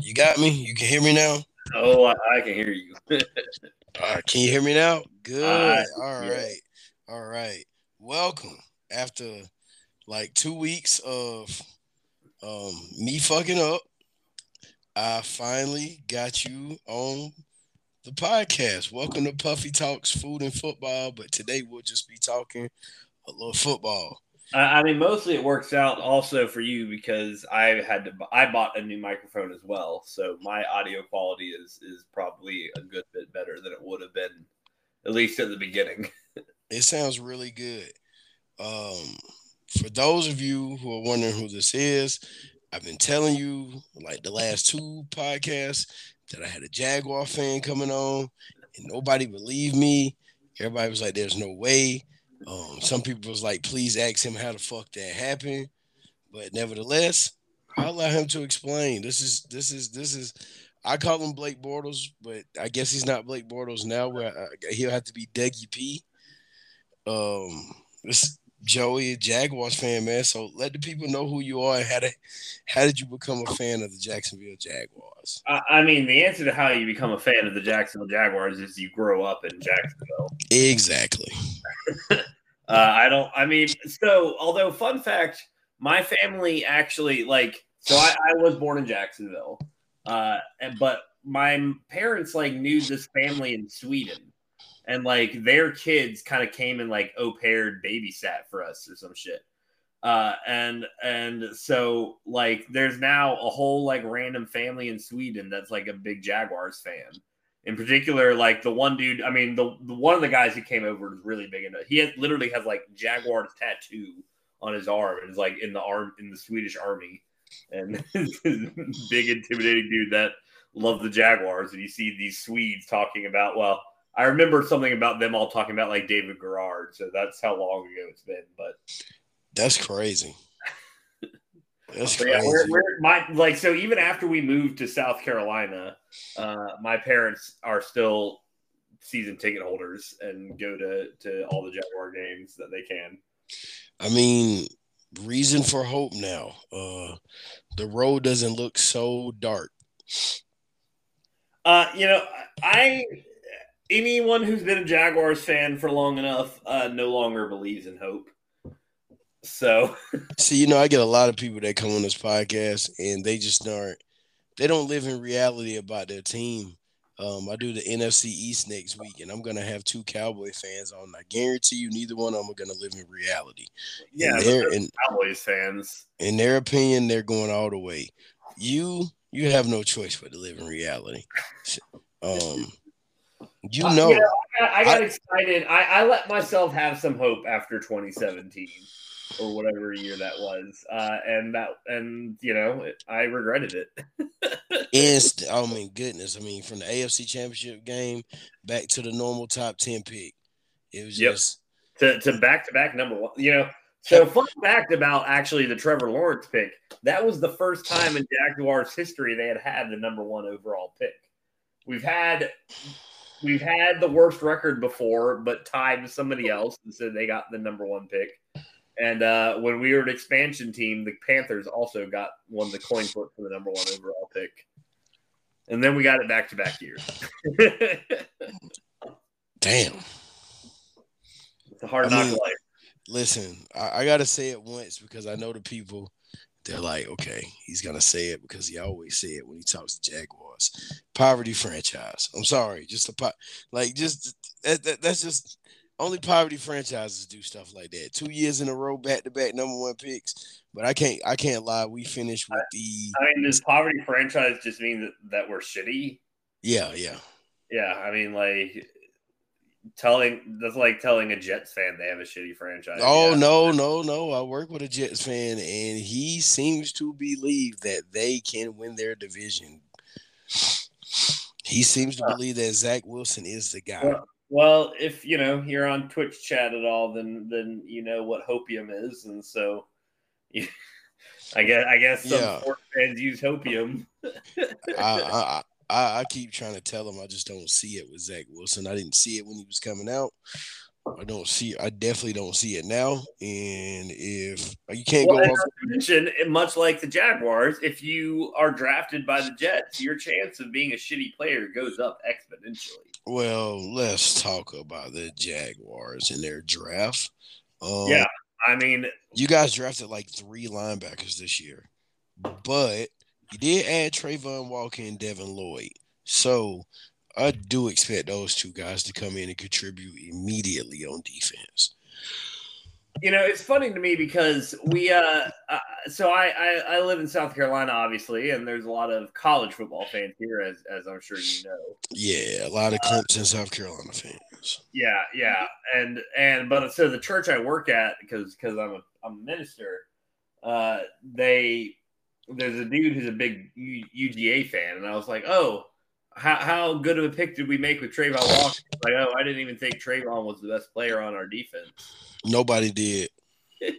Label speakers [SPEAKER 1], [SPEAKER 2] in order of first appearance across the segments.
[SPEAKER 1] You got me? You can hear me now?
[SPEAKER 2] Oh, I, I can hear you.
[SPEAKER 1] All right, can you hear me now? Good.
[SPEAKER 2] Uh,
[SPEAKER 1] All
[SPEAKER 2] yeah.
[SPEAKER 1] right. All right. Welcome. After like two weeks of um me fucking up, I finally got you on the podcast. Welcome to Puffy Talks Food and Football, but today we'll just be talking a little football.
[SPEAKER 2] I, mean, mostly it works out also for you because I had to. I bought a new microphone as well, so my audio quality is is probably a good bit better than it would have been, at least at the beginning.
[SPEAKER 1] It sounds really good. Um, for those of you who are wondering who this is, I've been telling you like the last two podcasts that I had a Jaguar fan coming on, and nobody believed me. Everybody was like, "There's no way." Um, some people was like, "Please ask him how the fuck that happened," but nevertheless, I'll allow him to explain. This is this is this is. I call him Blake Bortles, but I guess he's not Blake Bortles now. Where I, he'll have to be Dougie P. Um, this Joey, a Jaguars fan, man. So let the people know who you are and how did how did you become a fan of the Jacksonville Jaguars?
[SPEAKER 2] I, I mean, the answer to how you become a fan of the Jacksonville Jaguars is you grow up in Jacksonville.
[SPEAKER 1] Exactly.
[SPEAKER 2] Uh, I don't. I mean, so although fun fact, my family actually like. So I, I was born in Jacksonville, uh, but my parents like knew this family in Sweden, and like their kids kind of came and like au paired babysat for us or some shit. Uh, and and so like there's now a whole like random family in Sweden that's like a big Jaguars fan in particular, like the one dude, I mean, the, the one of the guys who came over is really big into. He has, literally has like Jaguars tattoo on his arm, and is like in the arm in the Swedish army, and big intimidating dude that loves the Jaguars. And you see these Swedes talking about, well, I remember something about them all talking about like David Garrard, so that's how long ago it's been. But
[SPEAKER 1] That's crazy. That's
[SPEAKER 2] yeah,
[SPEAKER 1] crazy.
[SPEAKER 2] we're, we're my like so even after we moved to South Carolina, uh, my parents are still season ticket holders and go to to all the Jaguar games that they can.
[SPEAKER 1] I mean, reason for hope now. Uh, the road doesn't look so dark.
[SPEAKER 2] Uh, you know, I anyone who's been a Jaguars fan for long enough uh, no longer believes in hope. So
[SPEAKER 1] See, you know, I get a lot of people that come on this podcast and they just aren't they don't live in reality about their team. Um, I do the NFC East next week, and I'm gonna have two Cowboy fans on. I guarantee you, neither one of them are gonna live in reality.
[SPEAKER 2] yeah,
[SPEAKER 1] in
[SPEAKER 2] but
[SPEAKER 1] their
[SPEAKER 2] they're
[SPEAKER 1] in,
[SPEAKER 2] Cowboys fans.
[SPEAKER 1] in their opinion, they're going all the way. You you have no choice but to live in reality. Um, you
[SPEAKER 2] Uh,
[SPEAKER 1] know,
[SPEAKER 2] you know, I got, I got
[SPEAKER 1] I-
[SPEAKER 2] excited. I, I let myself have some hope after 2017 or whatever year that was, uh, and that and you know it, I regretted it.
[SPEAKER 1] inst- oh my goodness! I mean, from the AFC Championship game back to the normal top ten pick, it was
[SPEAKER 2] Yep.
[SPEAKER 1] just
[SPEAKER 2] to to back to back number one. You know, so fun fact about actually the Trevor Lawrence pick. That was the first time in Jaguars history they had had the number one overall pick. We've had we've had the worst record before, but tied with somebody else and said they got the number one pick. And uh, when we were an expansion team, the Panthers also got won the coin flip for the number one overall pick. And then we got it back to back years.
[SPEAKER 1] damn.
[SPEAKER 2] it's a hard
[SPEAKER 1] I
[SPEAKER 2] knock
[SPEAKER 1] mean,
[SPEAKER 2] life.
[SPEAKER 1] Listen, I, I gotta say it once because I know the people. They're like, okay, he's gonna say it because he always say it when he talks to Jaguars. Poverty franchise. I'm sorry, just a po- like just that, that, that's just only poverty franchises do stuff like that. Two years in a row, back to back number one picks. But I can't I can't lie. We finished with the
[SPEAKER 2] I mean, does poverty franchise just mean that, that we're shitty?
[SPEAKER 1] yeah yeah.
[SPEAKER 2] Yeah, I mean, like telling that's like telling a Jets fan they have a shitty franchise.
[SPEAKER 1] Oh
[SPEAKER 2] Yeah.
[SPEAKER 1] no, no, no! I work with a Jets fan, and he seems to believe that they can win their division. He seems to believe that Zach Wilson is the guy.
[SPEAKER 2] Well, well, if you know you're on Twitch chat at all, then then you know what hopium is, and so I guess I guess some
[SPEAKER 1] Yeah.
[SPEAKER 2] sports fans use hopium.
[SPEAKER 1] I, I I I keep trying to tell him I just don't see it with Zach Wilson. I didn't see it when he was coming out, I don't see. I definitely don't see it now. And if you can't
[SPEAKER 2] Well,
[SPEAKER 1] go off,
[SPEAKER 2] mention, much like the Jaguars, if you are drafted by the Jets, your chance of being a shitty player goes up exponentially.
[SPEAKER 1] well, let's talk about the Jaguars and their draft. Um,
[SPEAKER 2] Yeah. I mean,
[SPEAKER 1] you guys drafted like three linebackers this year, but you did add Travon Walker and Devin Lloyd. So I do expect those two guys to come in and contribute immediately on defense.
[SPEAKER 2] you know, it's funny to me because we, uh, uh so I, I, I live in South Carolina, obviously, and there's a lot of college football fans here, as, as I'm sure you know.
[SPEAKER 1] Yeah, a lot of Clemson, South Carolina fans.
[SPEAKER 2] Yeah, yeah, and and but so the church I work at because because I'm a I'm a minister, uh, they there's a dude who's a big UGA fan, and I was like, oh, how how good of a pick did we make with Travon Walker? Like, oh, I didn't even think Travon was the best player on our defense.
[SPEAKER 1] Nobody did.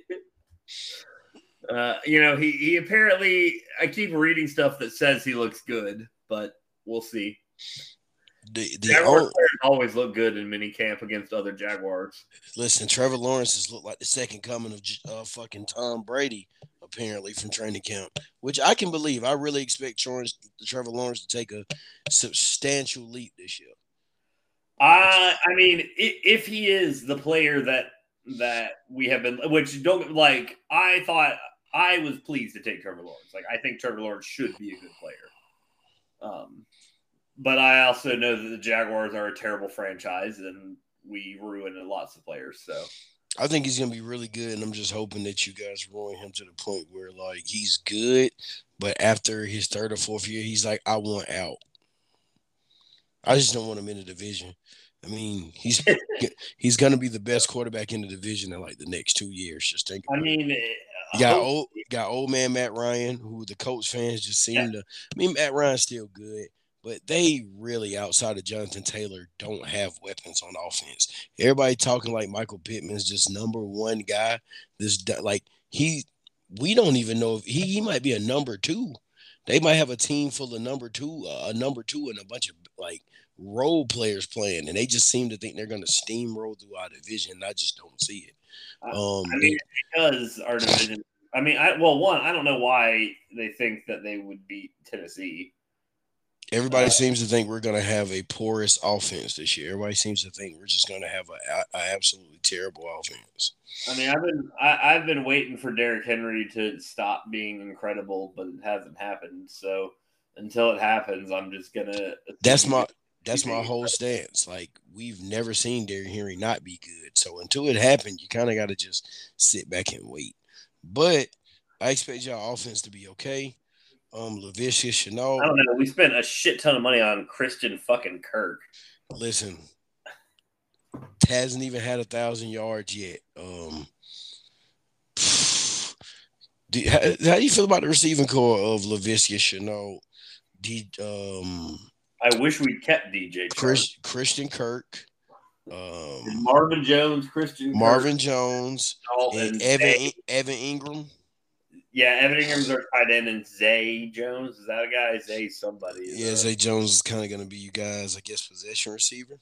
[SPEAKER 2] Uh, you know, he he apparently I keep reading stuff that says he looks good, but we'll see.
[SPEAKER 1] The, the
[SPEAKER 2] Jaguars
[SPEAKER 1] on-
[SPEAKER 2] players always look good in mini camp against other Jaguars.
[SPEAKER 1] listen, Trevor Lawrence has looked like the second coming of uh, fucking Tom Brady, apparently from training camp, which I can believe. I really expect Trevor Lawrence to take a substantial leap this year.
[SPEAKER 2] Uh, I mean, if he is the player that that we have been, which don't like, I thought I was pleased to take Trevor Lawrence. Like, I think Trevor Lawrence should be a good player. Um, but I also know that the Jaguars are a terrible franchise, and we ruin lots of players. So
[SPEAKER 1] I think he's gonna be really good, and I'm just hoping that you guys ruin him to the point where like he's good, but after his third or fourth year, he's like, I want out. I just don't want him in the division. I mean, he's he's gonna be the best quarterback in the division in like the next two years. Just think.
[SPEAKER 2] I mean, eh,
[SPEAKER 1] You got old, got old man Matt Ryan, who the Colts fans just seem to. I mean, Matt Ryan's still good, but they really, outside of Jonathan Taylor, don't have weapons on offense. Everybody talking like Michael Pittman's just number one guy. This like he, we don't even know if he he might be a number two. They might have a team full of number two, uh, a number two, and a bunch of like role players playing, and they just seem to think they're going to steamroll through our division. I just don't see it. Um,
[SPEAKER 2] I mean, because our division. I mean, I well, one, I don't know why they think that they would beat Tennessee.
[SPEAKER 1] Everybody
[SPEAKER 2] Uh,
[SPEAKER 1] seems to think we're going to have a porous offense this year. Everybody seems to think we're just going to have a, a absolutely terrible offense.
[SPEAKER 2] I mean, I've been I, I've been waiting for Derrick Henry to stop being incredible, but it hasn't happened. So until it happens, I'm just gonna.
[SPEAKER 1] That's my that's my whole stance. Like we've never seen Derrick Henry not be good. So until it happened, you kind of got to just sit back and wait. But I expect y'all offense to be okay. Um, Lavicia
[SPEAKER 2] I
[SPEAKER 1] Chenault,
[SPEAKER 2] don't know. We spent a shit ton of money on Christian fucking Kirk.
[SPEAKER 1] listen, hasn't even had a thousand yards yet. Um, do, how, how do you feel about the receiving corps of Laviska Shenault, D, um,
[SPEAKER 2] I wish we kept DJ.
[SPEAKER 1] Chris, Christian Kirk, um,
[SPEAKER 2] Marvin Jones, Christian Kirk,
[SPEAKER 1] Marvin Jones,
[SPEAKER 2] Dalton,
[SPEAKER 1] and Evan Evan Engram?
[SPEAKER 2] Yeah, Evan Engram's our tight end, and Zay Jones is that a guy? Zay somebody.
[SPEAKER 1] Yeah,
[SPEAKER 2] a-
[SPEAKER 1] Zay Jones is kind of going to be you guys, I guess, possession receiver.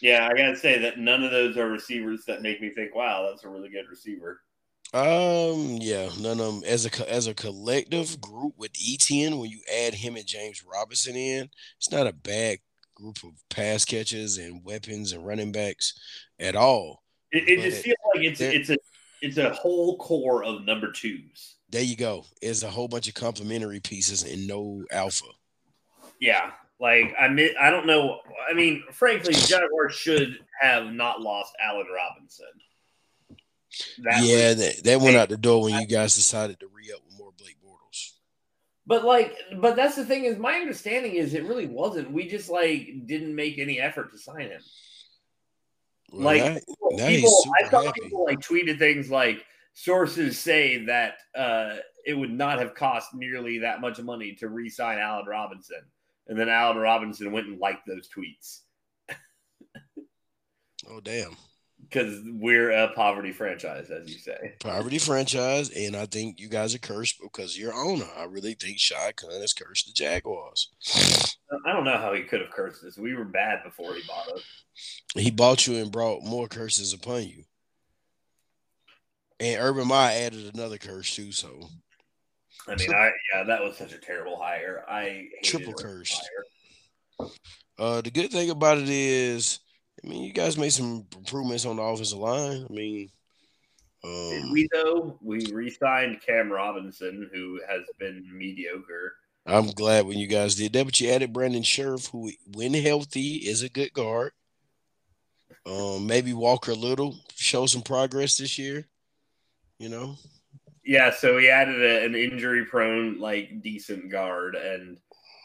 [SPEAKER 2] Yeah, I gotta say that none of those are receivers that make me think, "Wow, that's a really good receiver."
[SPEAKER 1] Um, yeah, none of them as a as a collective group with ETN. When you add him and James Robinson in, it's not a bad group of pass catchers and weapons and running backs at all.
[SPEAKER 2] It, it just feels like it's it's a it's a whole core of number twos.
[SPEAKER 1] There you go. It's a whole bunch of complementary pieces and no alpha.
[SPEAKER 2] Yeah, like I mean, I don't know. I mean, frankly, Jaguars should have not lost Allen Robinson. That was-
[SPEAKER 1] yeah, that, that went out the door when you guys decided to re up with more Blake Bortles.
[SPEAKER 2] but like, but that's the thing is, my understanding is it really wasn't. We just like didn't make any effort to sign him.
[SPEAKER 1] Well,
[SPEAKER 2] Like
[SPEAKER 1] now-
[SPEAKER 2] people, I saw
[SPEAKER 1] happy.
[SPEAKER 2] people like tweeted things like sources say that uh, it would not have cost nearly that much money to re-sign Allen Robinson, and then Allen Robinson went and liked those tweets
[SPEAKER 1] oh damn.
[SPEAKER 2] because we're a poverty franchise, as you say.
[SPEAKER 1] Poverty franchise, and I think you guys are cursed because your owner. I really think Shad Khan has cursed the Jaguars.
[SPEAKER 2] I don't know how he could have cursed us. We were bad before he bought us.
[SPEAKER 1] He bought you and brought more curses upon you. And Urban Meyer added another curse too. So,
[SPEAKER 2] I mean, I yeah, that was such a terrible hire. I
[SPEAKER 1] triple cursed. Uh, the good thing about it is I mean, you guys made some improvements on the offensive line. I mean,
[SPEAKER 2] um, did we though? We re-signed Cam Robinson, who has been mediocre.
[SPEAKER 1] I'm glad when you guys did that, but you added Brandon Scherff, who, when healthy, is a good guard. Um, maybe Walker Little show some progress this year. You know.
[SPEAKER 2] Yeah, so we added a, an injury-prone, like decent guard, and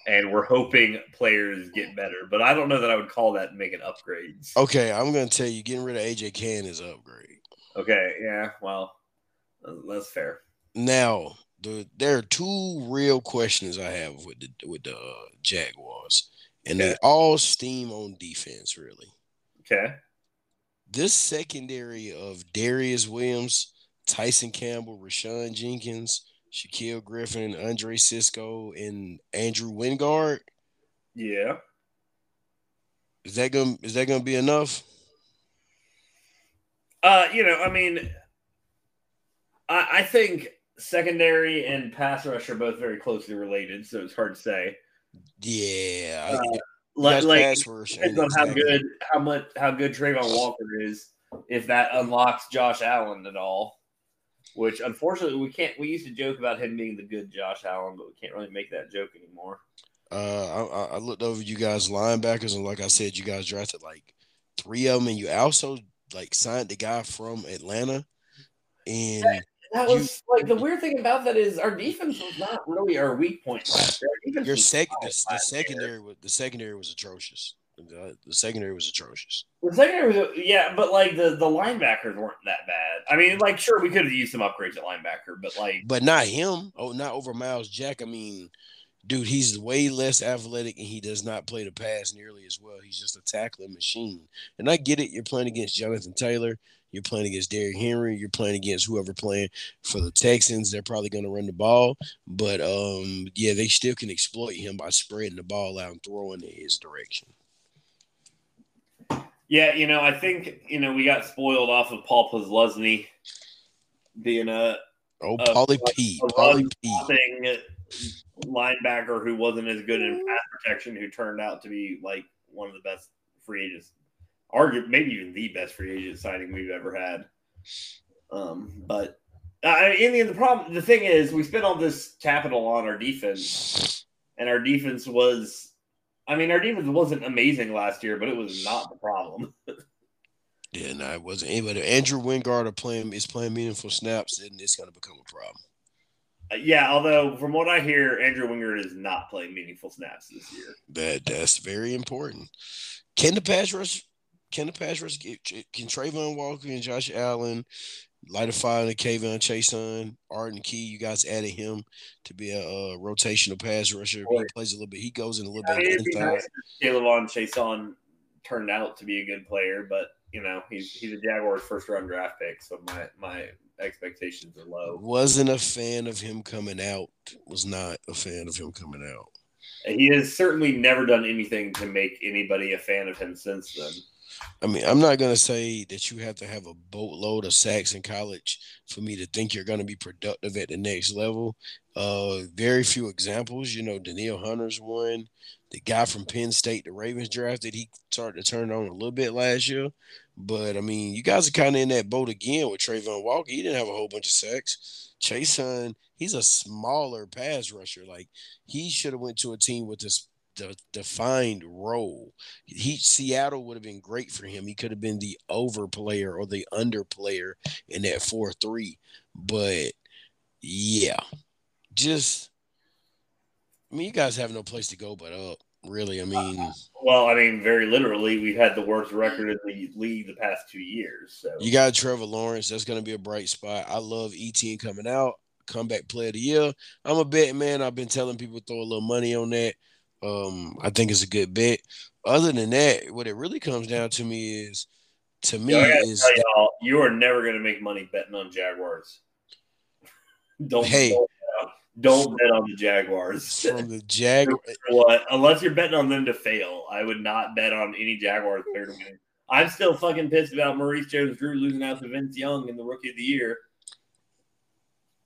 [SPEAKER 2] and we're hoping players get better. But I don't know that I would call that making upgrades.
[SPEAKER 1] Okay, I'm to tell you, getting rid of AJ Cann is upgrade.
[SPEAKER 2] Okay, yeah, well, that's fair.
[SPEAKER 1] Now, the, there are two real questions I have with the with the uh, Jaguars, and okay. they all steam on defense, really.
[SPEAKER 2] Okay.
[SPEAKER 1] This secondary of Darious Williams, Tyson Campbell, Rayshawn Jenkins, Shaquill Griffin, Andre Cisco, and Andrew Wingard.
[SPEAKER 2] Yeah.
[SPEAKER 1] Is that gonna is that gonna be enough?
[SPEAKER 2] Uh, you know, I mean, I, I think secondary and pass rush are both very closely related, so it's hard to say.
[SPEAKER 1] Yeah, uh,
[SPEAKER 2] like, like depends on how good how much how good Travon Walker is. If that unlocks Josh Allen at all, which unfortunately we can't. We used to joke about him being the good Josh Allen, but we can't really make that joke anymore.
[SPEAKER 1] Uh, I, I looked over you guys linebackers, and like I said, you guys drafted like three of them, and you also like signed the guy from Atlanta. And
[SPEAKER 2] that, that was you, like the weird thing about that is our defense was not really our weak point last
[SPEAKER 1] year. Your sec, the, the secondary, was, the secondary was atrocious. The, the secondary was atrocious.
[SPEAKER 2] The secondary was yeah, but like the the linebackers weren't that bad. I mean, like sure we could have used some upgrades at linebacker, but like
[SPEAKER 1] but not him. Oh, not over Myles Jack. I mean, dude, he's way less athletic and he does not play the pass nearly as well. He's just a tackling machine. And I get it. You're playing against Jonathan Taylor. You're playing against Derrick Henry. You're playing against whoever playing for the Texans. They're probably going to run the ball, but um, yeah, they still can exploit him by spreading the ball out and throwing in his direction.
[SPEAKER 2] Yeah, you know, I think you know we got spoiled off of Paul Posluszny being a
[SPEAKER 1] oh Paulie P, Paulie P,
[SPEAKER 2] linebacker who wasn't as good in pass protection, who turned out to be like one of the best free agents, argue maybe even the best free agent signing we've ever had. Um, but uh, in the end, the problem, the thing is, we spent all this capital on our defense, and our defense was I mean, our defense wasn't amazing last year, but it was not the problem.
[SPEAKER 1] yeah, no, it wasn't. Anybody, Andrew Wingard are playing is playing meaningful snaps, and it's going to become a problem.
[SPEAKER 2] Uh, yeah, although from what I hear, Andrew Wingard is not playing meaningful snaps this year.
[SPEAKER 1] That that's very important. Can the pass rush? Can the pass rush get? Can Travon Walker and Josh Allen light a fire in K'Von Chaisson, Arden Key. You guys added him to be a, rotational pass rusher. He plays a little bit. He goes in a little I bit.
[SPEAKER 2] Nice K'Lavon Chaisson turned out to be a good player, but you know he's he's a Jaguars first round draft pick, so my my expectations are low.
[SPEAKER 1] Wasn't a fan of him coming out. Was not a fan of him coming out.
[SPEAKER 2] He has certainly never done anything to make anybody a fan of him since then.
[SPEAKER 1] I mean, I'm not gonna say that you have to have a boatload of sacks in college for me to think you're gonna be productive at the next level. Uh, very few examples. You know, Danielle Hunter's one. The guy from Penn State, the Ravens drafted, he started to turn on a little bit last year. But I mean, you guys are kind of in that boat again with Travon Walker. He didn't have a whole bunch of sacks. Chaisson, he's a smaller pass rusher. Like he should have went to a team with this de- defined role. He Seattle would have been great for him. He could have been the over player or the under player in that four three. But yeah, just I mean, you guys have no place to go but up. Really, I mean.
[SPEAKER 2] Uh, well, I mean, very literally, we've had the worst record in the league the past two years. So
[SPEAKER 1] you got Trevor Lawrence. That's going to be a bright spot. I love ETN coming out comeback player of the year. I'm a bet man. I've been telling people throw a little money on that. Um, I think it's a good bet. Other than that, what it really comes down to me is to me
[SPEAKER 2] Yo,
[SPEAKER 1] is
[SPEAKER 2] y'all, you are never gonna make money betting on Jaguars. don't
[SPEAKER 1] Hey.
[SPEAKER 2] don't, bet on the Jaguars.
[SPEAKER 1] from the Jag.
[SPEAKER 2] what? Unless you're betting on them to fail, I would not bet on any Jaguars player to win. I'm still fucking pissed about Maurice Jones-Drew losing out to Vince Young in the Rookie of the Year.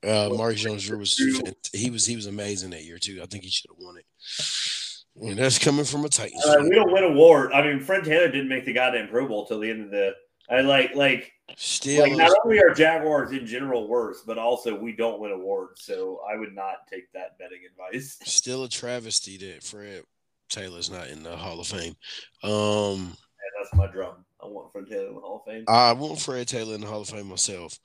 [SPEAKER 1] Uh, Mark Jones Drew was he was he was amazing that year too. I think he should have won it. And that's coming from a Titans.
[SPEAKER 2] Uh, we don't win award. I mean, Fred Taylor didn't make the goddamn Pro Bowl till the end of the. I like like
[SPEAKER 1] Still,
[SPEAKER 2] like not only are Jaguars in general worse, but also we don't win awards. So I would not take that betting advice.
[SPEAKER 1] still a travesty that Fred Taylor's not in the Hall of Fame. Um,
[SPEAKER 2] And that's my drum. I want Fred Taylor in the Hall of Fame.
[SPEAKER 1] I want Fred Taylor in the Hall of Fame myself.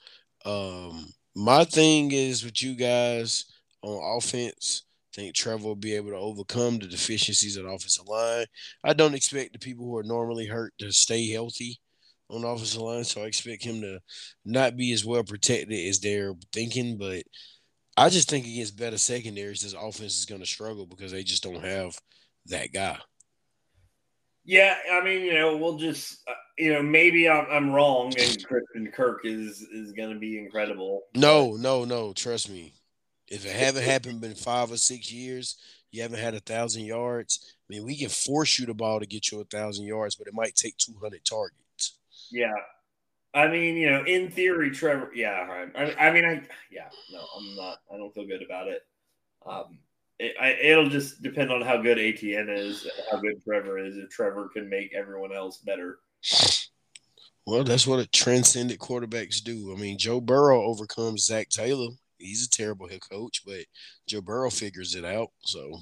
[SPEAKER 1] Um, my thing is with you guys on offense. I think Trevor will be able to overcome the deficiencies of the offensive line. I don't expect the people who are normally hurt to stay healthy on the offensive line, so I expect him to not be as well protected as they're thinking. But I just think against better secondaries, this offense is going to struggle because they just don't have that guy.
[SPEAKER 2] Yeah, I mean, you know, we'll just, uh, you know, maybe I'm, I'm wrong, and Christian Kirk is is going to be incredible.
[SPEAKER 1] No, no, no. Trust me. If it haven't happened in five or six years, you haven't had a thousand yards. I mean, we can force you the ball to get you a thousand yards, but it might take two hundred targets.
[SPEAKER 2] Yeah, I mean, you know, in theory, Trevor. Yeah. I, I mean, I yeah, no, I'm not. I don't feel good about it. Um, it, I, it'll just depend on how good ETN is, how good Trevor is. If Trevor can make everyone else better.
[SPEAKER 1] Well, that's what a transcendent quarterbacks do. I mean, Joe Burrow overcomes Zac Taylor. He's a terrible head coach, but Joe Burrow figures it out. So,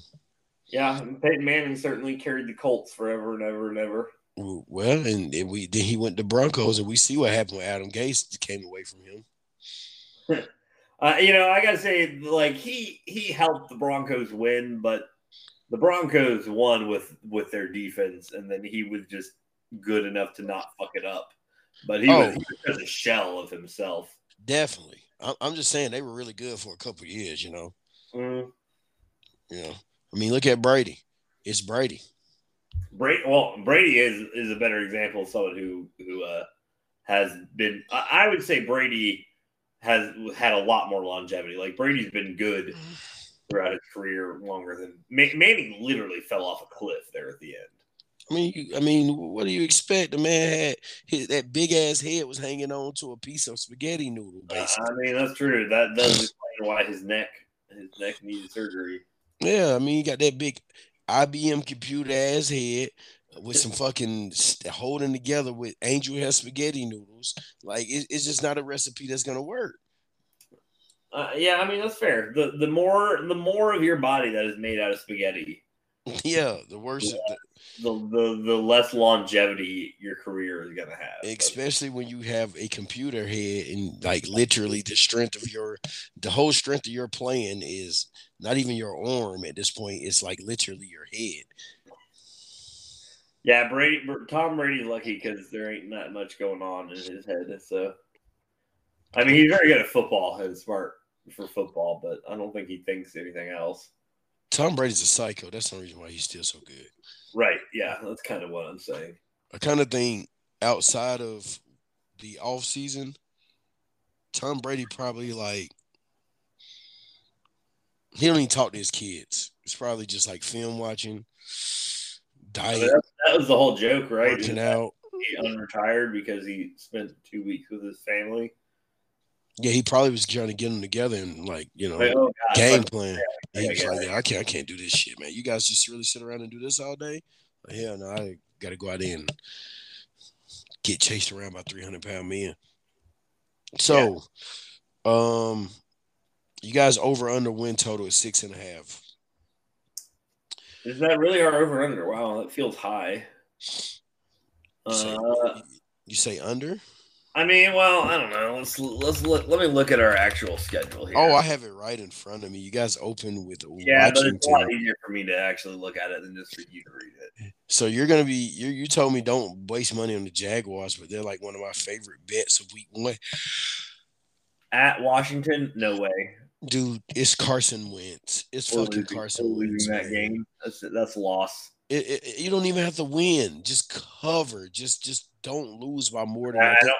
[SPEAKER 2] Yeah, Peyton Manning certainly carried the Colts forever and ever and ever.
[SPEAKER 1] well, and then we then he went to Broncos, and we see what happened when Adam Gase came away from him.
[SPEAKER 2] Uh, you know, I gotta say, like he he helped the Broncos win, but the Broncos won with with their defense, and then he was just good enough to not fuck it up. But he, was,
[SPEAKER 1] Oh.
[SPEAKER 2] he was a shell of himself.
[SPEAKER 1] Definitely, I'm, I'm just saying they were really good for a couple of years. You know,
[SPEAKER 2] Mm.
[SPEAKER 1] you know. I mean, look at Brady. It's Brady.
[SPEAKER 2] Brady, well, Brady is is a better example of someone who who uh, has been. I, I would say Brady has had a lot more longevity. Like Brady's been good throughout his career longer than Manning. Literally fell off a cliff there at the end.
[SPEAKER 1] I mean, you, I mean, what do you expect? The man had his, that big ass head was hanging on to a piece of spaghetti noodle,
[SPEAKER 2] Uh,
[SPEAKER 1] basically.
[SPEAKER 2] I mean, that's true. That does explain why his neck his neck needed surgery.
[SPEAKER 1] yeah, I mean, you got that big IBM computer ass head with some fucking st- holding together with angel hair spaghetti noodles. Like, it, it's just not a recipe that's gonna work.
[SPEAKER 2] Uh, yeah, I mean that's fair. The the more the more of your body that is made out of spaghetti,
[SPEAKER 1] yeah, the worst,
[SPEAKER 2] the the, the less longevity your career is gonna have.
[SPEAKER 1] Especially when you have a computer head and like literally the strength of your, the whole strength of your playing is not even your arm at this point. It's like literally your head.
[SPEAKER 2] Yeah, Brady. Tom Brady's lucky because there ain't that much going on in his head. So, I mean, he's very good at football and smart for football, but I don't think he thinks anything else.
[SPEAKER 1] Tom Brady's a psycho. That's the reason why he's still so good.
[SPEAKER 2] Right? Yeah, that's kind of what I'm saying.
[SPEAKER 1] I kind of think outside of the off season, Tom Brady probably like he don't even talk to his kids. It's probably just like film watching, diet,
[SPEAKER 2] That, that was the whole joke, right?
[SPEAKER 1] working out.
[SPEAKER 2] He unretired because he spent two weeks with his family.
[SPEAKER 1] Yeah, he probably was trying to get them together and like you know
[SPEAKER 2] oh
[SPEAKER 1] game plan.
[SPEAKER 2] yeah,
[SPEAKER 1] he was like, yeah, I can't, I can't do this shit, man. You guys just really sit around and do this all day? Like, hell no, I got to go out there and get chased around by three hundred pound men. So, um, you guys over under win total is six and a half.
[SPEAKER 2] Is that really our over under? Wow, that feels high.
[SPEAKER 1] You say,
[SPEAKER 2] Uh,
[SPEAKER 1] you say under?
[SPEAKER 2] I mean, well, I don't know. Let's let's look. Let me look at our actual schedule here.
[SPEAKER 1] Oh, I have it right in front of me. You guys open with
[SPEAKER 2] yeah, but it's a lot easier for me to actually look at it than just for you to read it.
[SPEAKER 1] So you're gonna be you. You told me don't waste money on the Jaguars, but they're like one of my favorite bets of week one.
[SPEAKER 2] At Washington, no way.
[SPEAKER 1] Dude, it's Carson Wentz. It's
[SPEAKER 2] We're
[SPEAKER 1] fucking
[SPEAKER 2] losing-
[SPEAKER 1] Carson
[SPEAKER 2] we're
[SPEAKER 1] Wentz.
[SPEAKER 2] losing that
[SPEAKER 1] man.
[SPEAKER 2] game. That's that's loss.
[SPEAKER 1] It, it, you don't even have to win. Just cover. Just just don't lose by more than.
[SPEAKER 2] I, I don't.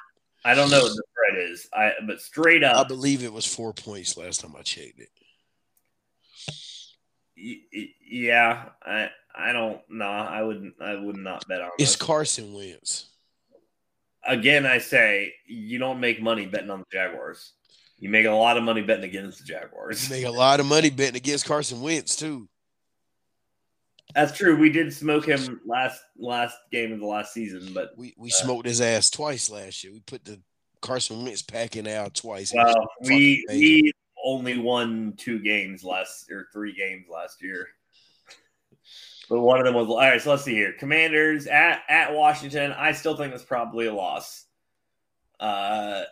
[SPEAKER 2] I don't know what the spread is. I but straight up,
[SPEAKER 1] I believe it was four points last time I checked it.
[SPEAKER 2] Yeah, I I don't know. I wouldn't. I would not bet on.
[SPEAKER 1] It's Carson Wentz.
[SPEAKER 2] Again, I say you don't make money betting on the Jaguars. You make a lot of money betting against the Jaguars.
[SPEAKER 1] You make a lot of money betting against Carson Wentz too.
[SPEAKER 2] That's true. We did smoke him last last game of the last season, but
[SPEAKER 1] we, we uh, smoked his ass twice last year. We put the Carson Wentz packing out twice.
[SPEAKER 2] Well, we we only won two games last or three games last year. But one of them was all right. So let's see here. Commanders at at Washington. I still think that's probably a loss. Uh,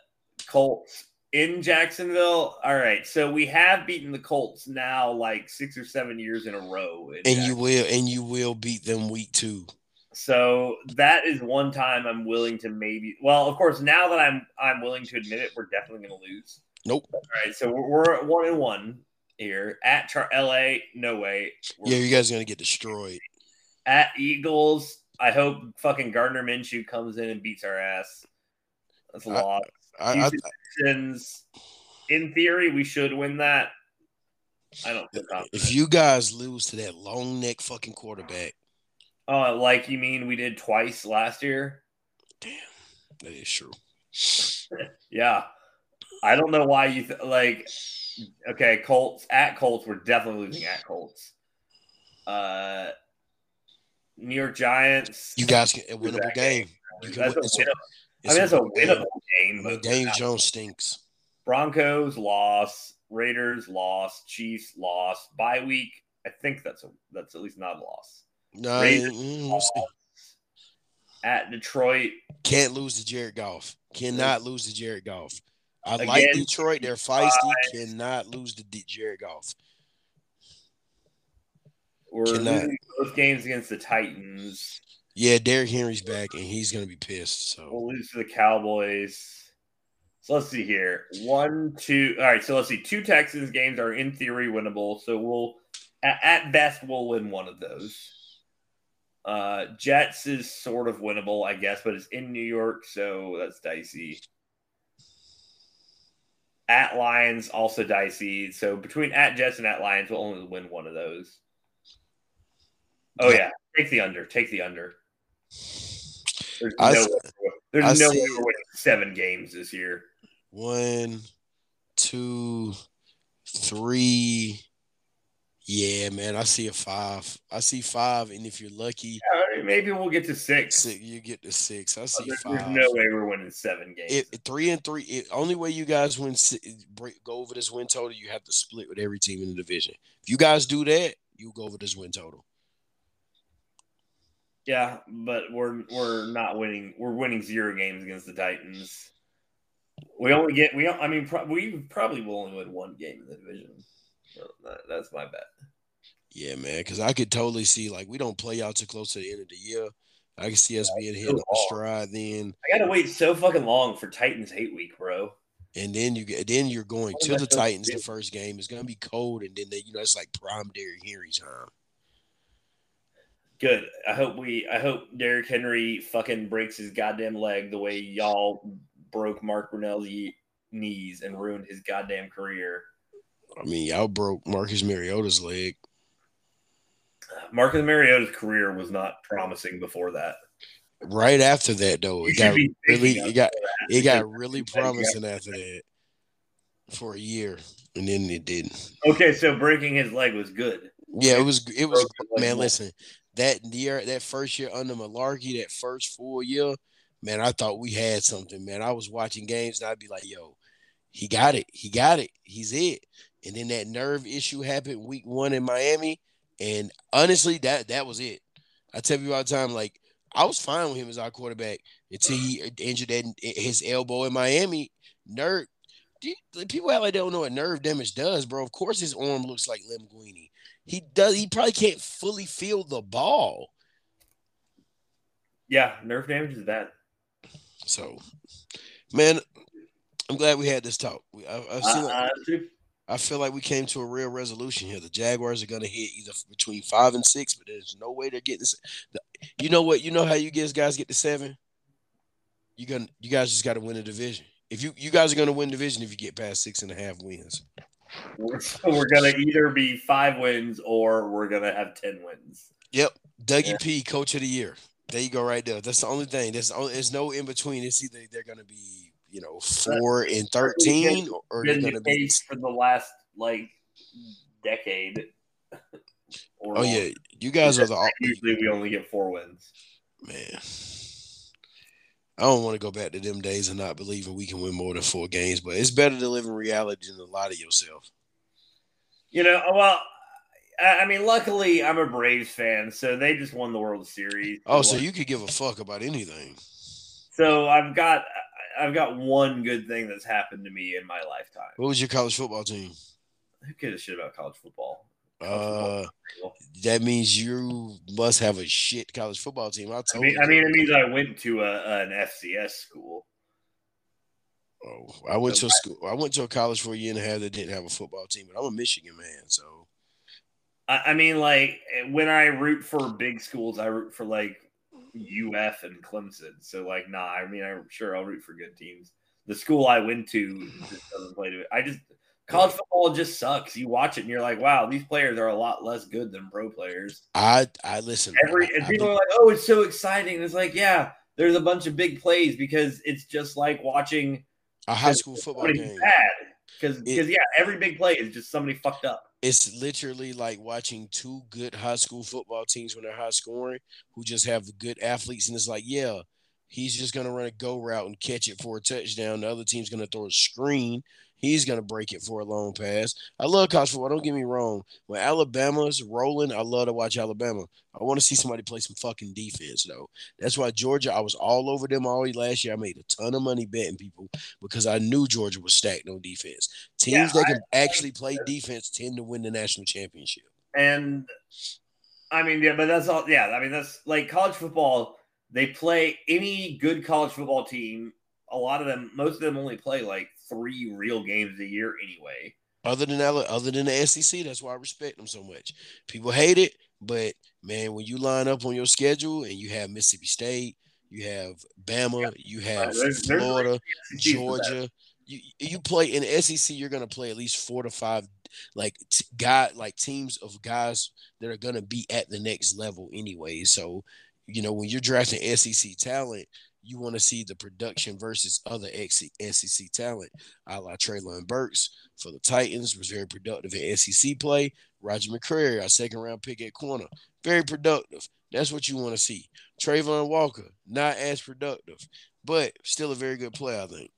[SPEAKER 2] Colts in Jacksonville. All right. So we have beaten the Colts now like six or seven years in a row. In
[SPEAKER 1] and you will and you will beat them week two.
[SPEAKER 2] So that is one time I'm willing to maybe. Well, of course, now that I'm I'm willing to admit it, we're definitely going to lose.
[SPEAKER 1] Nope.
[SPEAKER 2] All right, so we're, we're at one and one here at Char- LA. No way.
[SPEAKER 1] We're yeah, you guys are gonna get destroyed.
[SPEAKER 2] At Eagles, I hope fucking Gardner Minshew comes in and beats our ass. That's a lot. I, I, in theory, we should win that. I don't.
[SPEAKER 1] Think if you guys lose to that long neck fucking quarterback,
[SPEAKER 2] uh, like you mean we did twice last year?
[SPEAKER 1] Damn, that is true.
[SPEAKER 2] yeah, I don't know why you th- like. Okay, Colts at Colts. We're definitely losing at Colts. Uh, New York Giants.
[SPEAKER 1] You guys get a winnable game.
[SPEAKER 2] Can that's win, a winnable, I mean, that's a winnable game.
[SPEAKER 1] But Daniel Jones stinks.
[SPEAKER 2] Broncos loss. Raiders loss. Chiefs loss. Bye week. I think that's a that's at least not a loss.
[SPEAKER 1] No, Raiders mm, we'll
[SPEAKER 2] at Detroit.
[SPEAKER 1] Can't lose to Jared Goff. Cannot lose to Jared Goff. I Again, like Detroit. They're feisty. Cannot lose to Jared Goff.
[SPEAKER 2] We're Cannot. losing both games against the Titans.
[SPEAKER 1] Yeah, Derrick Henry's back, and he's to be pissed. So
[SPEAKER 2] we'll lose to the Cowboys. So let's see here. One, two. All right. So let's see. Two Texans games are in theory winnable. So we'll, at, at best, we'll win one of those. Uh, Jets is sort of winnable, I guess, but it's in New York, so that's dicey. At Lions, also dicey. So between at Jets and at Lions, we'll only win one of those. Oh yeah, take the under. Take the under. There's no, way, there's no way we're winning seven games this year.
[SPEAKER 1] One, two, three, yeah, man, I see a five. I see five, and if you're lucky,
[SPEAKER 2] yeah, maybe we'll get to six.
[SPEAKER 1] six you get to six. I see there's,
[SPEAKER 2] five. There's no way we're winning seven games.
[SPEAKER 1] It, three and three. It, only way you guys win, break, go over this win total, you have to split with every team in the division. If you guys do that, you go over this win total.
[SPEAKER 2] Yeah, but we're we're not winning. We're winning zero games against the Titans. We only get we. I mean, pro- we probably will only win one game in the division that's my bet.
[SPEAKER 1] Yeah, man, because I could totally see like we don't play out too close to the end of the year. I can see us yeah, being hit on stride then.
[SPEAKER 2] I gotta wait so fucking long for Titans hate week, bro.
[SPEAKER 1] And then you get then you're going to the Titans the first game. It's gonna be cold, and then they, you know it's like prime Derrick Henry time.
[SPEAKER 2] Good. I hope we. I hope Derrick Henry fucking breaks his goddamn leg the way y'all broke Mark Brunell's knees and ruined his goddamn career.
[SPEAKER 1] I mean, y'all broke Marcus Mariota's leg.
[SPEAKER 2] Marcus Mariota's career was not promising before that.
[SPEAKER 1] Right after that, though, it got really, it got it got really promising after that for a year, and then it didn't.
[SPEAKER 2] Okay, so breaking his leg was good.
[SPEAKER 1] Yeah, it was. It was. Man, listen, that year, that first year under Mularkey, that first full year, man, I thought we had something. Man, I was watching games, and I'd be like, "Yo, he got it. He got it. He's it." and then that nerve issue happened week one in Miami, and honestly, that that was it. I tell you all the time, like I was fine with him as our quarterback until he injured that, his elbow in Miami. Nerve, people like they don't know what nerve damage does, bro. Of course, his arm looks like Linguini. He does. He probably can't fully feel the ball.
[SPEAKER 2] Yeah, nerve damage is bad.
[SPEAKER 1] So, man, I'm glad we had this talk. I, have seen.
[SPEAKER 2] Uh,
[SPEAKER 1] I feel like we came to a real resolution here. The Jaguars are going to hit either between five and six, but there's no way they're getting. This. You know what? You know how you guys guys get to seven. You gonna you guys just got to win a division. If you you guys are going to win division if you get past six and a half wins.
[SPEAKER 2] So we're gonna either be five wins or we're gonna have ten wins.
[SPEAKER 1] Yep, Dougie yeah. P, Coach of the Year. There you go, right there. That's the only thing. There's only, there's no in between. It's either they're gonna be you know four and thirteen, or they're gonna
[SPEAKER 2] the be for the last like decade.
[SPEAKER 1] oh yeah, you guys are the
[SPEAKER 2] usually we only get four wins.
[SPEAKER 1] Man. I don't want to go back to them days and not believing we can win more than four games, but it's better to live in reality than to lie to yourself.
[SPEAKER 2] You know, oh, well, I mean, luckily I'm a Braves fan, so they just won the World Series.
[SPEAKER 1] Oh, so you could give a fuck about anything.
[SPEAKER 2] So I've got I've got one good thing that's happened to me in my lifetime.
[SPEAKER 1] What was your college football team?
[SPEAKER 2] Who gives a shit about college football?
[SPEAKER 1] Uh, that means you must have a shit college football team. I
[SPEAKER 2] told I mean, I mean, it means I went to a, an FCS school.
[SPEAKER 1] Oh, I went to a school. I went to a college for a year and a half that didn't have a football team, but I'm a Michigan man, so.
[SPEAKER 2] I, I mean, like when I root for big schools, I root for like UF and Clemson. So, like, nah. I mean, I'm sure I'll root for good teams. The school I went to just doesn't play to it. I just college football just sucks. You watch it and you're like, wow, these players are a lot less good than pro players.
[SPEAKER 1] I I listen.
[SPEAKER 2] Every and people I, are like, oh, it's so exciting. it's like, yeah, there's a bunch of big plays because it's just like watching
[SPEAKER 1] a high school football game.
[SPEAKER 2] Because because yeah, every big play is just somebody fucked up.
[SPEAKER 1] It's literally like watching two good high school football teams when they're high scoring who just have good athletes, and it's like, yeah, he's just gonna run a go route and catch it for a touchdown. The other team's gonna throw a screen He's going to break it for a long pass. I love college football. Don't get me wrong. When Alabama's rolling, I love to watch Alabama. I want to see somebody play some fucking defense, though. That's why Georgia, I was all over them all last year. I made a ton of money betting people because I knew Georgia was stacked on defense. Teams yeah, that can I, actually play defense tend to win the national championship.
[SPEAKER 2] And I mean, yeah, but that's all. Yeah, I mean, that's like college football. They play any good college football team. A lot of them, most of them only play like three real games a year anyway.
[SPEAKER 1] Other than that, other than the SEC, that's why I respect them so much. People hate it, but man, when you line up on your schedule and you have Mississippi State, you have Bama, yeah. you have uh, there's, Florida, there's Georgia. You you play in the SEC, you're gonna play at least four to five like t- guy like teams of guys that are gonna be at the next level anyway. So, you know, when you're drafting SEC talent, you want to see the production versus other SEC talent, a la Treylon Burks for the Titans, was very productive in SEC play. Roger McCreary, our second round pick at corner, very productive. That's what you want to see. Travon Walker, not as productive, but still a very good player, I think.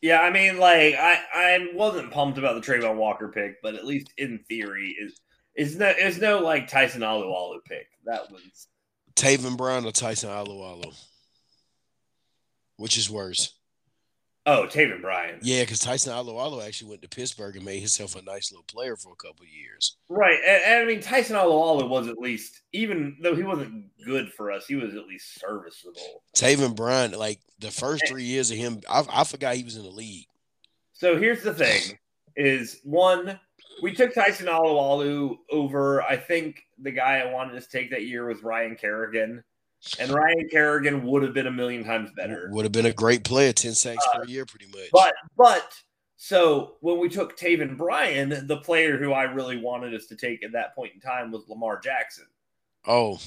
[SPEAKER 2] Yeah, I mean, like I, I wasn't pumped about the Travon Walker pick, but at least in theory, is is no is no like Tyson Alualu pick. That was
[SPEAKER 1] Taven Bryan or Tyson Alualu. Which is worse?
[SPEAKER 2] Oh, Taven Bryan.
[SPEAKER 1] Yeah, because Tyson Alualu actually went to Pittsburgh and made himself a nice little player for a couple years.
[SPEAKER 2] Right, and, and, I mean Tyson Alualu was at least, even though he wasn't good for us, he was at least serviceable.
[SPEAKER 1] Taven Bryan, like the first three years of him, I, I forgot he was in the league.
[SPEAKER 2] So here's the thing: is one, we took Tyson Alualu over. I think the guy I wanted to take that year was Ryan Kerrigan and Ryan Kerrigan would have been a million times better.
[SPEAKER 1] Would have been a great player, 10 sacks uh, per year, pretty much.
[SPEAKER 2] But but so when we took Taven Bryan, the player who I really wanted us to take at that point in time was Lamar Jackson.
[SPEAKER 1] Oh.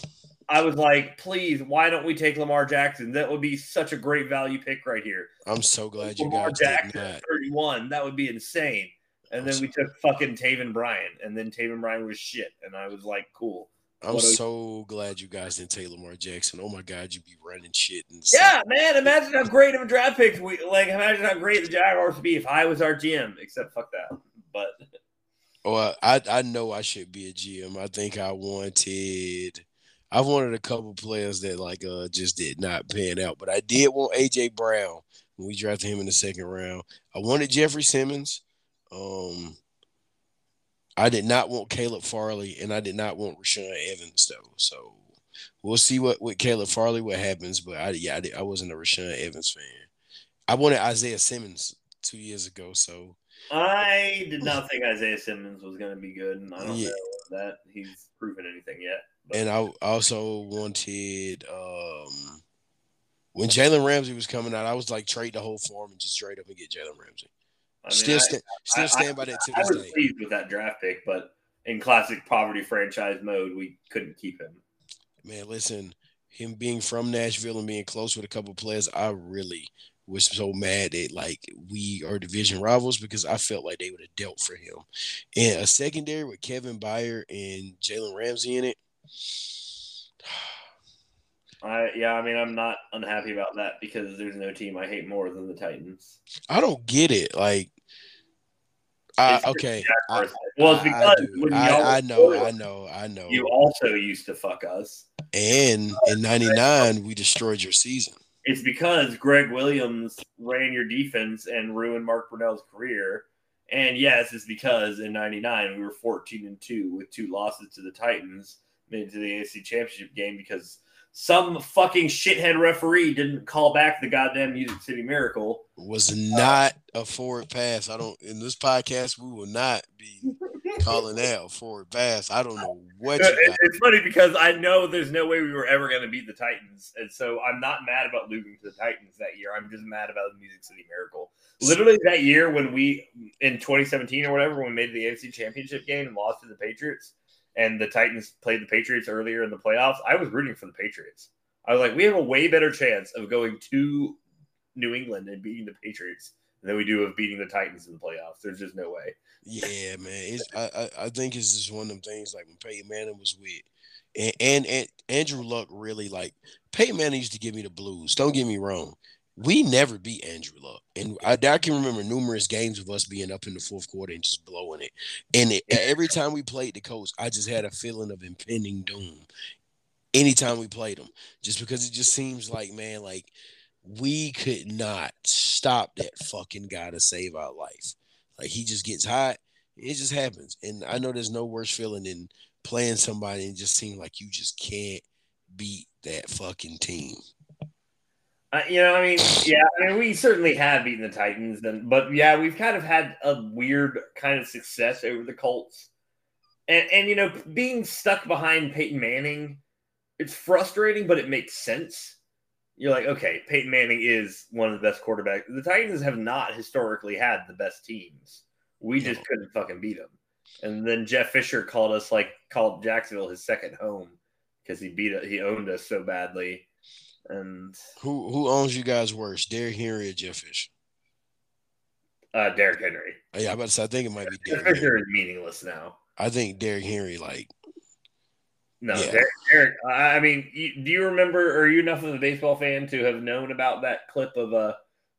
[SPEAKER 2] I was like, please, why don't we take Lamar Jackson? That would be such a great value pick right here.
[SPEAKER 1] I'm so glad you Lamar Jackson
[SPEAKER 2] that. 31. That would be insane. And then we took fucking Taven Bryan, and then Taven Bryan was shit. And I was like, cool.
[SPEAKER 1] I'm so glad you guys didn't take Lamar Jackson. Oh my God, you'd be running shit. And
[SPEAKER 2] yeah, man. Imagine how great of a draft pick we like. Imagine how great the Jaguars would be if I was our GM. Except fuck that. But
[SPEAKER 1] oh, I I know I should be a GM. I think I wanted. I wanted a couple players that like uh just did not pan out, but I did want AJ Brown when we drafted him in the second round. I wanted Jeffrey Simmons. Um, I did not want Caleb Farley, and I did not want Rashaan Evans though. So we'll see what with Caleb Farley what happens. But I yeah I, I wasn't a Rashaan Evans fan. I wanted Isaiah Simmons two years ago, so
[SPEAKER 2] I did not think Isaiah Simmons was going to be good, and I don't
[SPEAKER 1] Yeah.
[SPEAKER 2] know that he's proven anything yet. But
[SPEAKER 1] And I also wanted um when Jalen Ramsey was coming out, I was like trade the whole form and just trade up and get Jalen Ramsey.
[SPEAKER 2] I mean,
[SPEAKER 1] still
[SPEAKER 2] I-
[SPEAKER 1] sta- still
[SPEAKER 2] I-
[SPEAKER 1] stand by that to
[SPEAKER 2] I
[SPEAKER 1] this
[SPEAKER 2] was
[SPEAKER 1] day.
[SPEAKER 2] pleased with that draft pick, but in classic poverty franchise mode, we couldn't keep him.
[SPEAKER 1] Man, listen, him being from Nashville and being close with a couple players, I really was so mad that like we are division rivals because I felt like they would have dealt for him. And a secondary with Kevin Byard and Jalen Ramsey in it.
[SPEAKER 2] I yeah, I mean, I'm not unhappy about that because there's no team I hate more than the Titans.
[SPEAKER 1] I don't get it. Like, Uh,
[SPEAKER 2] it's-
[SPEAKER 1] okay, I,
[SPEAKER 2] well, it's
[SPEAKER 1] I- I
[SPEAKER 2] because when
[SPEAKER 1] I,
[SPEAKER 2] y'all
[SPEAKER 1] I know, I know, I know.
[SPEAKER 2] you also used to fuck us.
[SPEAKER 1] And in '99, we destroyed your season.
[SPEAKER 2] It's because Gregg Williams ran your defense and ruined Mark Brunell's career. And yes, it's because in '99 we were 14 and two with two losses to the Titans, made it to the AFC Championship game because some fucking shithead referee didn't call back the goddamn Music City Miracle.
[SPEAKER 1] Was uh, not a forward pass. I don't. In this podcast, we will not be calling out a forward pass. I don't know what uh, you
[SPEAKER 2] It- It's funny because I know there's no way we were ever going to beat the Titans, and so I'm not mad about losing to the Titans that year. I'm just mad about the Music City Miracle. Literally that year when we in 2017 or whatever, when we made the AFC Championship game and lost to the Patriots, and the Titans played the Patriots earlier in the playoffs. I was rooting for the Patriots. I was like, we have a way better chance of going to New England and beating the Patriots than we do of beating the Titans in the playoffs. There's just no way.
[SPEAKER 1] Yeah, man. I, I I think it's just one of them things like when Peyton Manning was with, and, and and Andrew Luck really like Peyton Manning used to give me the blues. Don't get me wrong. We never beat Andrew Luck, and I, I can remember numerous games of us being up in the fourth quarter and just blowing it. And it, every time we played the Colts, I just had a feeling of impending doom. Anytime we played them, just because it just seems like man, like we could not stop that fucking guy to save our life. Like he just gets hot. It just happens. And I know there's no worse feeling than playing somebody and just seem like you just can't beat that fucking team.
[SPEAKER 2] Uh, you know, I mean, yeah, I mean, we certainly have beaten the Titans, and but yeah, we've kind of had a weird kind of success over the Colts, and and you know, being stuck behind Peyton Manning, it's frustrating, but it makes sense. You're like, okay, Peyton Manning is one of the best quarterbacks. The Titans have not historically had the best teams. We just couldn't fucking beat them. And then Jeff Fisher called us like called Jacksonville his second home because he beat he owned us so badly. And
[SPEAKER 1] Who who owns you guys worse, Derrick Henry or Jeff Fisher?
[SPEAKER 2] uh, Derrick Henry.
[SPEAKER 1] Oh, yeah, I about to say I think it might be Derrick. Henry.
[SPEAKER 2] Is meaningless now.
[SPEAKER 1] I think Derrick Henry, like
[SPEAKER 2] No,
[SPEAKER 1] Yeah.
[SPEAKER 2] Derrick, Derrick. I I mean, you, do you remember? Are you enough of a baseball fan to have known about that clip of uh,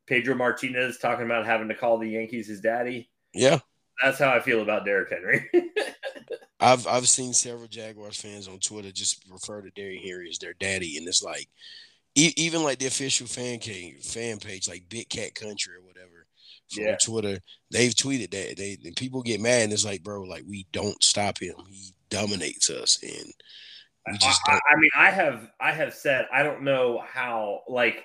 [SPEAKER 2] Pedro Martinez talking about having to call the Yankees his daddy?
[SPEAKER 1] yeah.
[SPEAKER 2] That's how I feel about Derrick Henry.
[SPEAKER 1] I've I've seen several Jaguars fans on Twitter just refer to Derrick Henry as their daddy, and it's like e- even like the official fan ca- fan page, like Big Cat Country or whatever, from
[SPEAKER 2] Yeah.
[SPEAKER 1] Twitter, they've tweeted that they and people get mad, and it's like, bro, like we don't stop him, he dominates us, and we just
[SPEAKER 2] I. I mean, I have I have said I don't know how. Like,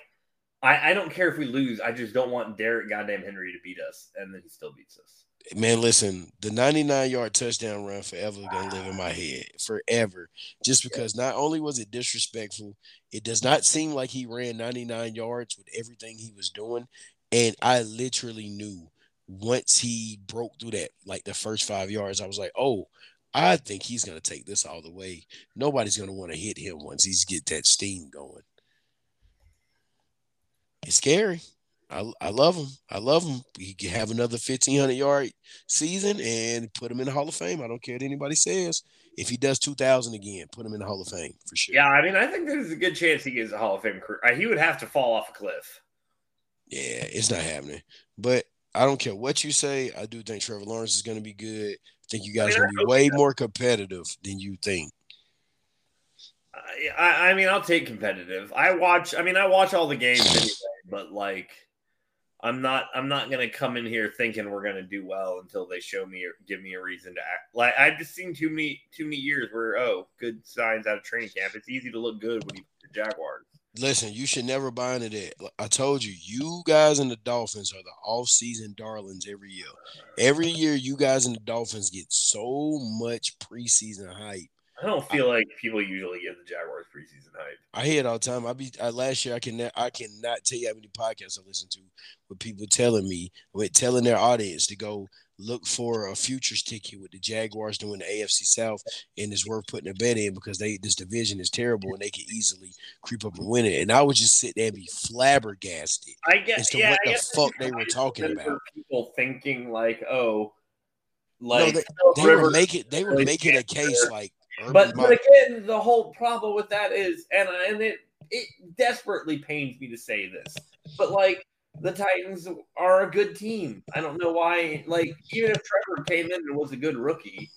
[SPEAKER 2] I, I don't care if we lose. I just don't want Derrick goddamn Henry to beat us, and then he still beats us.
[SPEAKER 1] Man, listen, the 99 yard touchdown run forever gonna live in my head forever. Just because not only was it disrespectful, it does not seem like he ran 99 yards with everything he was doing. And I literally knew once he broke through that, like the first five yards, I was like, oh, I think he's gonna take this all the way. Nobody's gonna want to hit him once he's get that steam going. It's scary. I, I love him. I love him. He can have another 1500 yard season and put him in the Hall of Fame. I don't care what anybody says. If he does 2000 again, put him in the Hall of Fame for sure.
[SPEAKER 2] Yeah, I mean, I think there's a good chance he gets a Hall of Fame career. Uh, He would have to fall off a cliff.
[SPEAKER 1] Yeah, it's not happening. But I don't care what you say. I do think Trevor Lawrence is going to be good. I think you guys
[SPEAKER 2] I mean,
[SPEAKER 1] are going to be way
[SPEAKER 2] does.
[SPEAKER 1] more competitive than you think.
[SPEAKER 2] I, I I mean, I'll take competitive. I watch. I mean, I watch all the games anyway, but like, I'm not. I'm not gonna come in here thinking we're gonna do well until they show me or give me a reason to act. Like I've just seen too many too many years where oh, good signs out of training camp. It's easy to look good when you the Jaguars.
[SPEAKER 1] Listen, you should never buy into that. I told you, you guys and the Dolphins are the off-season darlings every year. Every year, you guys and the Dolphins get so much preseason hype.
[SPEAKER 2] I don't feel like people usually give the Jaguars preseason hype.
[SPEAKER 1] I hear it all the time. I be I, last year. I can I cannot tell you how many podcasts I listen to with people telling me, with telling their audience to go look for a futures ticket with the Jaguars doing the AFC South, and it's worth putting a bet in because they this division is terrible and they can easily creep up and win it. And I would just sit there and be flabbergasted
[SPEAKER 2] I guess
[SPEAKER 1] as to
[SPEAKER 2] yeah,
[SPEAKER 1] what
[SPEAKER 2] I
[SPEAKER 1] the fuck they were talking about.
[SPEAKER 2] People thinking like, oh,
[SPEAKER 1] No,
[SPEAKER 2] like
[SPEAKER 1] they, they were making they were making a case like
[SPEAKER 2] But but again, the whole problem with that is, and and it it desperately pains me to say this, but like the Titans are a good team. I don't know why. Like even if Trevor came in and was a good rookie,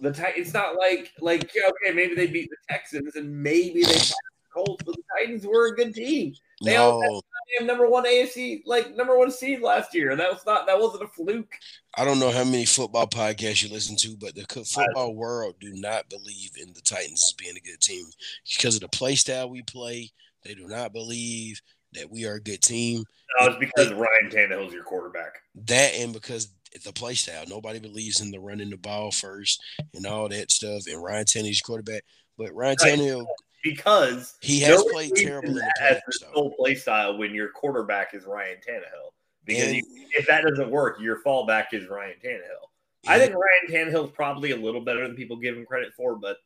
[SPEAKER 2] the Titans. It's not like like okay, maybe they beat the Texans and maybe they beat the Colts, but the Titans were a good team. They all
[SPEAKER 1] no,
[SPEAKER 2] They have number one AFC, like number one seed last year. And that was not that wasn't a fluke.
[SPEAKER 1] I don't know how many football podcasts you listen to, but the football world do not believe in the Titans as being a good team because of the play style we play. They do not believe that we are a good team.
[SPEAKER 2] No, it's because Ryan Tannehill is your quarterback.
[SPEAKER 1] That and because the play style, nobody believes in the running the ball first and all that stuff. And Ryan Tannehill's quarterback, but Ryan
[SPEAKER 2] Right.
[SPEAKER 1] Tannehill,
[SPEAKER 2] Because
[SPEAKER 1] he has
[SPEAKER 2] Nobody
[SPEAKER 1] played terrible
[SPEAKER 2] in
[SPEAKER 1] the
[SPEAKER 2] as the full play style when your quarterback is Ryan Tannehill. Because
[SPEAKER 1] And-
[SPEAKER 2] if that doesn't work, your fallback is Ryan Tannehill. I think Ryan Tannehill's probably a little better than people give him credit for, but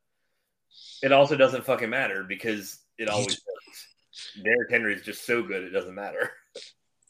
[SPEAKER 2] it also doesn't fucking matter because it always works. Derrick Henry is just so good it doesn't matter.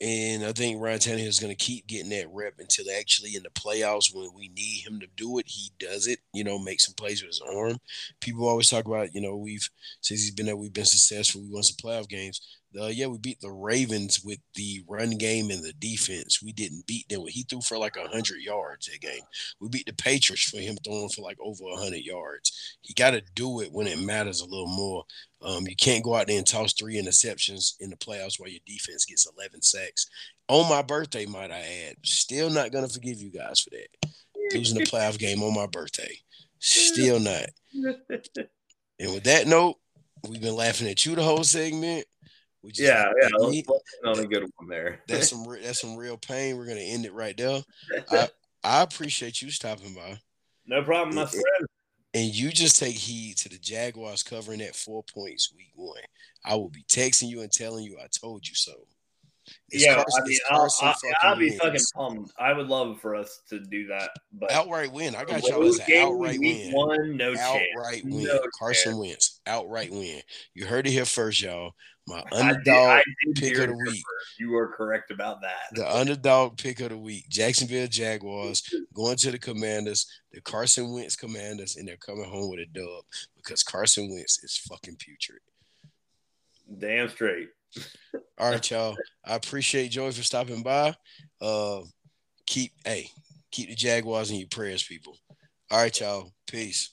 [SPEAKER 1] And I think Ryan Tannehill is going to keep getting that rep until actually in the playoffs when we need him to do it, he does it. You know, make some plays with his arm. People always talk about, you know, we've since he's been there, we've been successful. We won some playoff games. Uh, yeah, we beat the Ravens with the run game and the defense. We didn't beat them. He threw for like hundred yards that game. We beat the Patriots for him throwing for like over hundred yards. He got to do it when it matters a little more. Um, you can't go out there and toss three interceptions in the playoffs while your defense gets 11 sacks. On my birthday, might I add. Still not going to forgive you guys for that. Losing the playoff game on my birthday. Still not. And with that note, we've been laughing at you the whole segment. We just
[SPEAKER 2] yeah, yeah. Let's let's a good one there.
[SPEAKER 1] that's some that's some real pain. We're gonna end it right there. I, I appreciate you stopping by.
[SPEAKER 2] no problem, my friend.
[SPEAKER 1] and you just take heed to the Jaguars covering that four points week one. I will be texting you and telling you I told you so. It's
[SPEAKER 2] Yeah,
[SPEAKER 1] Carson-
[SPEAKER 2] I mean,
[SPEAKER 1] it's
[SPEAKER 2] I'll, I'll, I'll be
[SPEAKER 1] Wentz.
[SPEAKER 2] fucking pumped. I would love for us to do that, but
[SPEAKER 1] outright win. I got y'all as an outright
[SPEAKER 2] week
[SPEAKER 1] win.
[SPEAKER 2] One, no chance.
[SPEAKER 1] Outright win.
[SPEAKER 2] No
[SPEAKER 1] Carson
[SPEAKER 2] chance.
[SPEAKER 1] Wentz. Outright win. You heard it here first, y'all. My
[SPEAKER 2] I did-
[SPEAKER 1] underdog
[SPEAKER 2] I did
[SPEAKER 1] pick of the week.
[SPEAKER 2] You are correct about that.
[SPEAKER 1] The underdog pick of the week, Jacksonville Jaguars going to the Commanders, the Carson Wentz Commanders, and they're coming home with a dub because Carson Wentz is fucking putrid.
[SPEAKER 2] Damn straight.
[SPEAKER 1] All right, y'all. I appreciate Joey for stopping by. Uh, keep hey, keep the Jaguars in your prayers, people. All right, y'all. Peace.